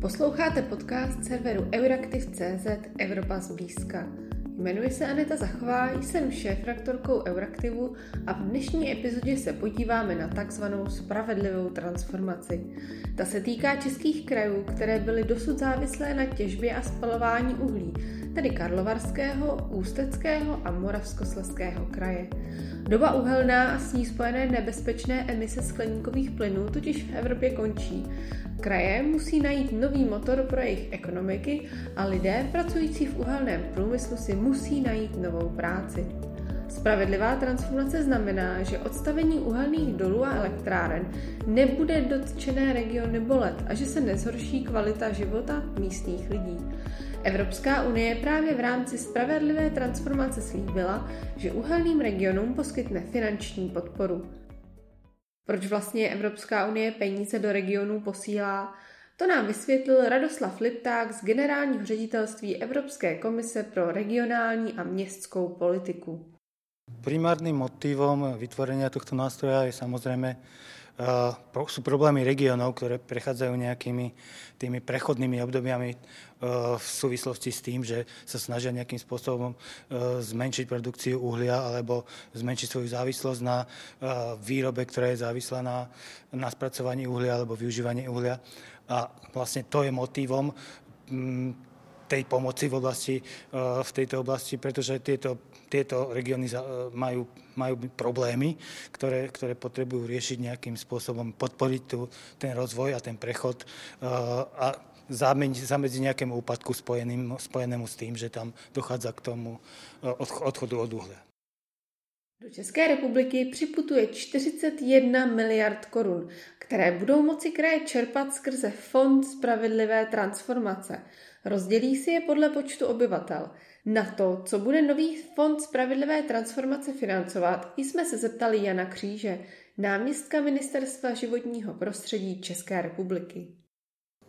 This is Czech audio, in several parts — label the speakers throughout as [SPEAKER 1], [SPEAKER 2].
[SPEAKER 1] Posloucháte podcast serveru Euraktiv.cz Evropa zblízka. Jmenuji se Aneta Zachová, jsem šéf-rektorkou Euraktivu a v dnešní epizodě se podíváme na takzvanou spravedlivou transformaci. Ta se týká českých krajů, které byly dosud závislé na těžbě a spalování uhlí, tedy Karlovarského, Ústeckého a Moravskoslezského kraje. Doba uhelná a s ní spojené nebezpečné emise skleníkových plynů totiž v Evropě končí Kraje musí najít nový motor pro jejich ekonomiky a lidé pracující v uhelném průmyslu si musí najít novou práci. Spravedlivá transformace znamená, že odstavení uhelných dolů a elektráren nebude dotčené regiony bolet a že se nezhorší kvalita života místních lidí. Evropská unie právě v rámci spravedlivé transformace slíbila, že uhelným regionům poskytne finanční podporu. Proč vlastně Evropská unie peníze do regionů posílá? To nám vysvětlil Radoslav Lipták z generálního ředitelství Evropské komise pro regionální a městskou politiku.
[SPEAKER 2] Primárnym motivom vytvorenia tohto nástroja je samozrejme sú problémy regionov, ktoré prechádzajú nejakými tými prechodnými obdobiami v súvislosti s tým, že sa snažia nejakým spôsobom zmenšiť produkciu uhlia alebo zmenšiť svoju závislosť na výrobe, ktorá je závislá na, na spracovaní uhlia alebo využívaní uhlia. A vlastne to je motivom tej pomoci v, oblasti, v tejto oblasti, pretože tieto, tieto regióny majú, majú problémy, ktoré, ktoré potrebujú riešiť nejakým spôsobom, podporiť tu, ten rozvoj a ten prechod a zamedzi nejakému úpadku spojeným, spojenému s tým, že tam dochádza k tomu odchodu od uhlia.
[SPEAKER 1] Do České republiky připutuje 41 miliard korun, které budou moci kraje čerpat skrze Fond spravedlivé transformace. Rozdělí si je podle počtu obyvatel. Na to, co bude nový Fond spravedlivé transformace financovat, jsme se zeptali Jana Kříže, náměstka Ministerstva životního prostředí České republiky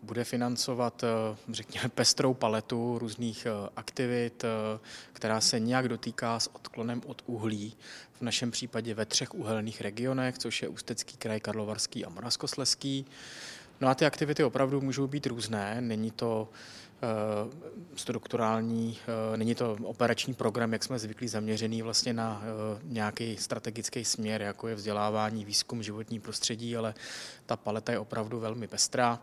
[SPEAKER 3] bude financovat, eh, řekněme, pestrou paletu různých eh, aktivit, eh, která se nějak dotýká s odklonem od uhlí. V našem případě ve třech uhelných regionech, což je Ústecký kraj, Karlovarský a Moravskosleský. No a ty aktivity opravdu můžou být různé. Není to strukturální, není to operační program, jak jsme zvyklí, zaměřený vlastně na nějaký strategický směr, jako je vzdělávání, výzkum, životní prostředí, ale ta paleta je opravdu velmi pestrá.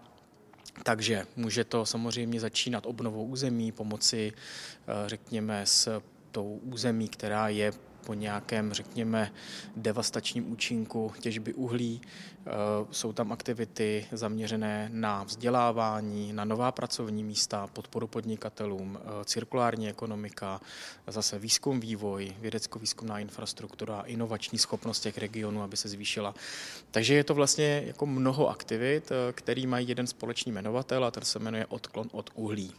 [SPEAKER 3] Takže může to samozřejmě začínat obnovou území, pomoci, eh, řekněme, s tou území, která je po nějakém, řekněme, devastačním účinku těžby uhlí. Eh, jsou tam aktivity zaměřené na vzdělávání, na nová pracovní místa, podporu podnikatelům, eh, cirkulární ekonomika, zase výzkum, vývoj, vědecko-výzkumná infrastruktura, inovační schopnost těch regionů, aby se zvýšila. Takže je to vlastně jako mnoho aktivit, eh, který mají jeden společný jmenovatel a ten se jmenuje odklon od uhlí.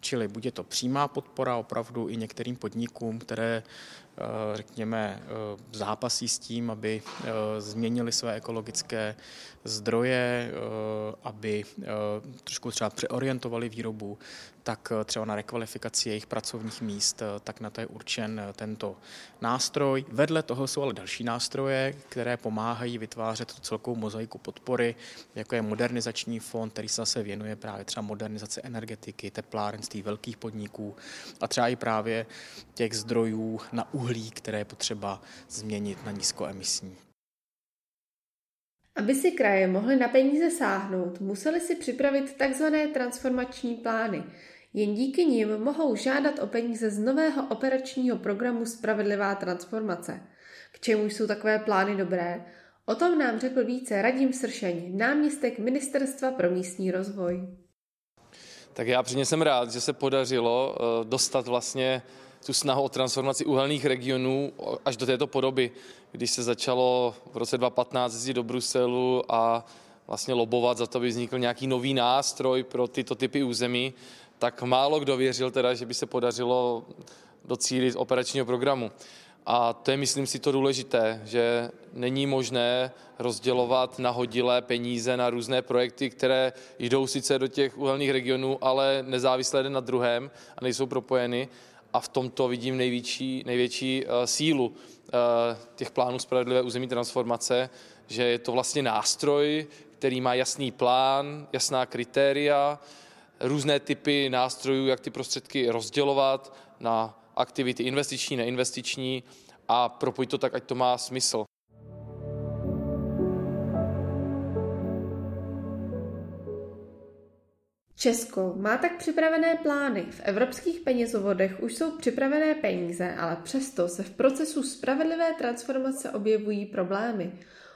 [SPEAKER 3] Čili bude to přímá podpora opravdu i některým podnikům, které řekněme, eh, zápasí s tím, aby eh, změnili své ekologické zdroje, aby trošku třeba přeorientovali výrobu, tak třeba na rekvalifikaci jejich pracovních míst, tak na to je určen tento nástroj. Vedle toho jsou ale další nástroje, které pomáhají vytvářet tu celkovou mozaiku podpory, jako je modernizační fond, který se zase věnuje právě třeba modernizaci energetiky, teplárenství velkých podniků a třeba i právě těch zdrojů na uhlí, které je potřeba změnit na nízkoemisní.
[SPEAKER 1] Aby si kraje mohly na peníze sáhnout, museli si připravit tzv. transformační plány. Jen díky nim mohou žádat o peníze z nového operačního programu Spravedlivá transformace. K čemu jsou takové plány dobré? O tom nám řekl více Radim Sršeň, náměstek Ministerstva pro místní rozvoj.
[SPEAKER 4] Tak já předně jsem rád, že se podařilo eh, dostat vlastně tu snahu o transformaci uhelných regionů až do této podoby, když se začalo v roce 2015 jezdit do Bruselu a vlastně lobovat za to, aby vznikl nějaký nový nástroj pro tyto typy území, tak málo kdo věřil teda, že by se podařilo docílit operačního programu. A to je, myslím si, to důležité, že není možné rozdělovat nahodilé peníze na různé projekty, které jdou sice do těch uhelných regionů, ale nezávisle jeden na druhém a nejsou propojeny a v tomto vidím největší, největší uh, sílu uh, těch plánů spravedlivé území transformace, že je to vlastně nástroj, který má jasný plán, jasná kritéria, různé typy nástrojů, jak ty prostředky rozdělovat na aktivity investiční, neinvestiční a propojit to tak, ať to má smysl.
[SPEAKER 1] Česko má tak připravené plány. V evropských penězovodech už jsou připravené peníze, ale přesto se v procesu spravedlivé transformace objevují problémy.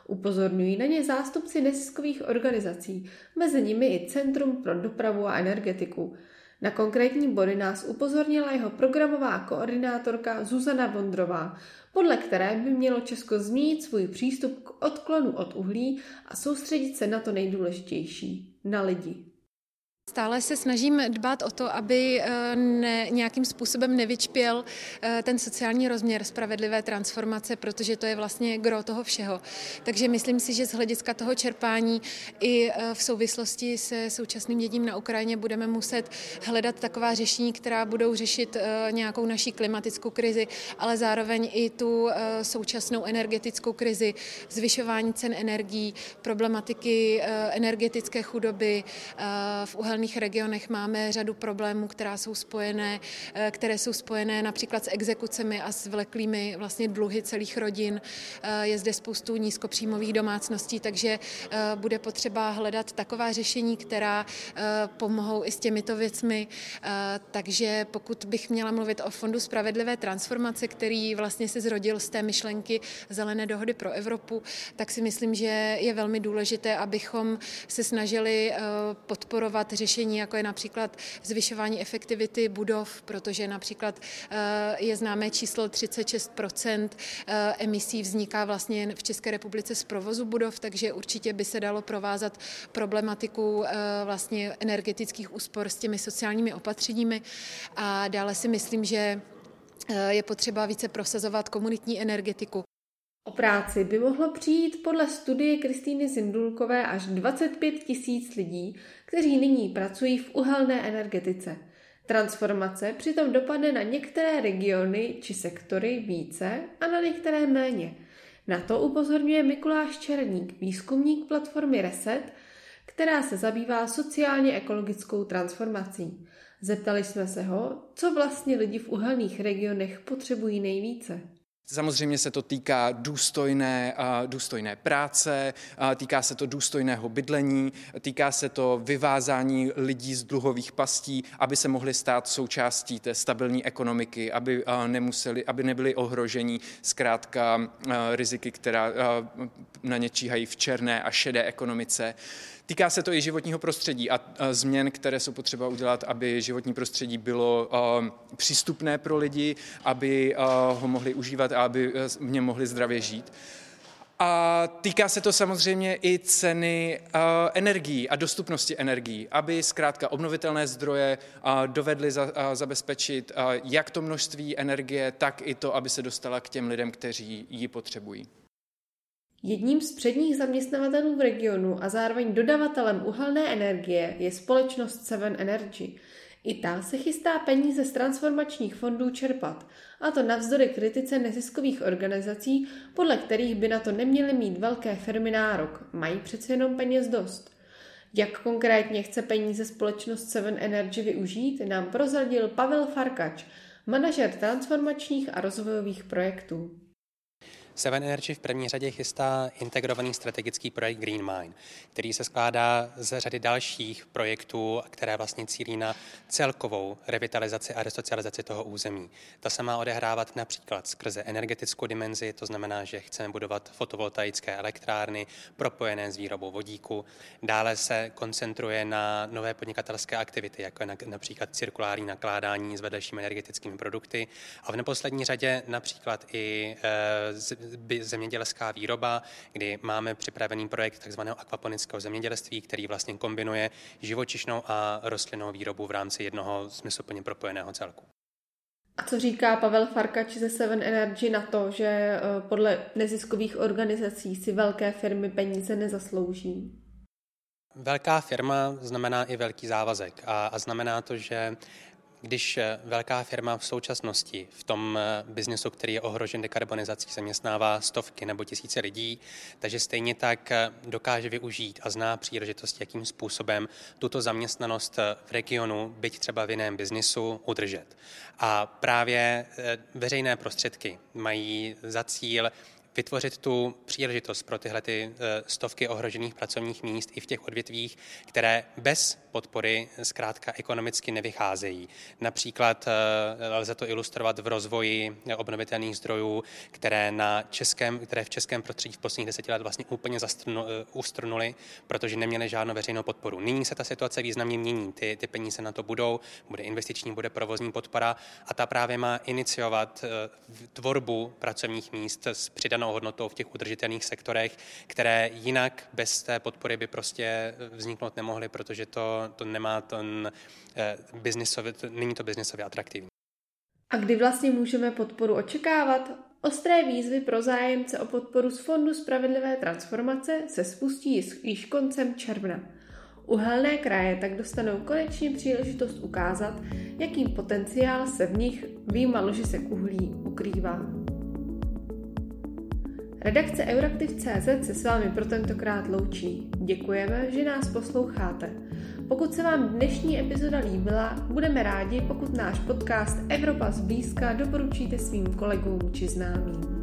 [SPEAKER 1] Upozorňují na ně zástupci neziskových organizací, mezi nimi i Centrum pro dopravu a energetiku. Na konkrétní body nás upozornila jeho programová koordinátorka Zuzana Vondrová, podle které by mělo Česko změnit svůj přístup k odklonu od uhlí a soustředit se na to nejdůležitější, na lidi.
[SPEAKER 5] Stále se snažím dbát o to, aby eh, ne, nějakým způsobem nevyčpěl eh, ten sociální rozměr spravedlivé transformace, protože to je vlastně gro toho všeho. Takže myslím si, že z hlediska toho čerpání i eh, v souvislosti se současným dědím na Ukrajině budeme muset hledat taková řešení, která budou řešit nějakou naší klimatickou krizi, ale zároveň i tu současnou energetickou krizi, zvyšování cen energií, problematiky energetické chudoby v uhelných uhelných regionech máme řadu problémů, která jsou spojené, eh, které jsou spojené například s exekucemi a s vleklými vlastně dluhy celých rodin. Eh, je zde spoustu nízkopříjmových domácností, takže eh, bude potřeba hledat taková řešení, která pomohou i s těmito věcmi. Takže pokud bych měla mluvit o Fondu spravedlivé transformace, který vlastně se zrodil z té myšlenky Zelené dohody pro Evropu, tak si myslím, že je velmi důležité, abychom se snažili podporovat řešení řešení, jako je například zvyšování efektivity budov, protože například eh, je známé číslo 36 eh, emisí vzniká vlastně v České republice z provozu budov, takže určitě by se dalo provázat problematiku eh, vlastně energetických úspor s těmi sociálními opatřeními. A dále si myslím, že je potřeba více prosazovat komunitní energetiku.
[SPEAKER 1] O práci by mohlo přijít podle studie Kristýny Zindulkové až 25 tisíc lidí, kteří nyní pracují v uhelné energetice. Transformace přitom dopadne na některé regiony či sektory více a na některé méně. Na to upozorňuje Mikuláš Černík, výzkumník platformy Reset, která se zabývá sociálně ekologickou transformací. Zeptali jsme se ho, co vlastně lidi v uhelných regionech potřebují nejvíce.
[SPEAKER 6] Samozřejmě se to týká důstojné, důstojné práce, týká se to důstojného bydlení, týká se to vyvázání lidí z dluhových pastí, aby se mohli stát součástí té stabilní ekonomiky, aby, nemuseli, aby nebyli ohroženi zkrátka riziky, která na ně číhají v černé a šedé ekonomice. Týká se to i životního prostředí a změn, které jsou potřeba udělat, aby životní prostředí bylo přístupné pro lidi, aby ho mohli užívat a aby v něm mohli zdravě žít. A týká se to samozřejmě i ceny uh, energií a dostupnosti energií, aby zkrátka obnovitelné zdroje uh, dovedly za, uh, zabezpečit jak to množství energie, tak i to, aby se dostala k těm lidem, kteří ji potřebují.
[SPEAKER 1] Jedním z předních zaměstnavatelů v regionu a zároveň dodavatelem uhelné energie je společnost Seven Energy. I ta se chystá peníze z transformačních fondů čerpat, a to navzdory kritice neziskových organizací, podle kterých by na to neměly mít velké firmy nárok. Mají přece jenom peněz dost. Jak konkrétně chce peníze společnost Seven Energy využít, nám prozradil Pavel Farkač, manažer transformačních a rozvojových projektů.
[SPEAKER 7] Seven Energy v první řadě chystá integrovaný strategický projekt Green Mine, který se skládá z řady dalších projektů, které vlastně cílí na celkovou revitalizaci a resocializaci toho území. Ta se má odehrávat například skrze energetickou dimenzi, to znamená, že chceme budovat fotovoltaické elektrárny propojené s výrobou vodíku. Dále se koncentruje na nové podnikatelské aktivity, jako je například cirkulární nakládání s vedlejšími energetickými produkty a v neposlední řadě například i e, zemědělská výroba, kdy máme připravený projekt tzv. akvaponického zemědělství, který vlastně kombinuje živočišnou a rostlinnou výrobu v rámci jednoho smysluplně propojeného celku.
[SPEAKER 1] A co říká Pavel Farkač ze Seven Energy na to, že eh, podle neziskových organizací si velké firmy peníze nezaslouží?
[SPEAKER 7] Velká firma znamená i velký závazek a, a znamená to, že Když eh, velká firma v současnosti v tom eh, biznesu, který je ohrožen dekarbonizací, zaměstnává stovky nebo tisíce lidí, takže stejně tak eh, dokáže využít a zná příležitost, jakým způsobem tuto zaměstnanost v regionu, byť třeba v jiném biznisu, udržet. A právě veřejné prostředky mají za cíl vytvořit tu příležitost pro tyhle ty stovky ohrožených pracovních míst i v těch odvětvích, které bez podpory zkrátka ekonomicky nevycházejí. Například eh, lze to ilustrovat v rozvoji obnovitelných zdrojů, které, na českém, které v českém prostředí v posledních deseti let vlastně úplně eh, ustrnuly, protože neměly žádnou veřejnou podporu. Nyní se ta situace významně mění. Ty, ty peníze na to budou, bude investiční, bude provozní podpora a ta právě má iniciovat tvorbu pracovních míst s přidanou hodnotou v těch udržitelných sektorech, které jinak bez té podpory by prostě vzniknout nemohly, protože to, to nemá ten eh, biznisově, není to biznisově atraktivní.
[SPEAKER 1] A kdy vlastně můžeme podporu očekávat? Ostré výzvy pro zájemce o podporu z Fondu Spravedlivé transformace se spustí již koncem června. Uhelné kraje tak dostanou konečně příležitost ukázat, jaký potenciál se v nich výjima ložisek uhlí ukrývá. Redakce Euraktiv.cz se s vámi pro tentokrát loučí. Děkujeme, že nás posloucháte. Pokud se vám dnešní epizoda líbila, budeme rádi, pokud náš podcast Evropa zblízka doporučíte svým kolegům či známým.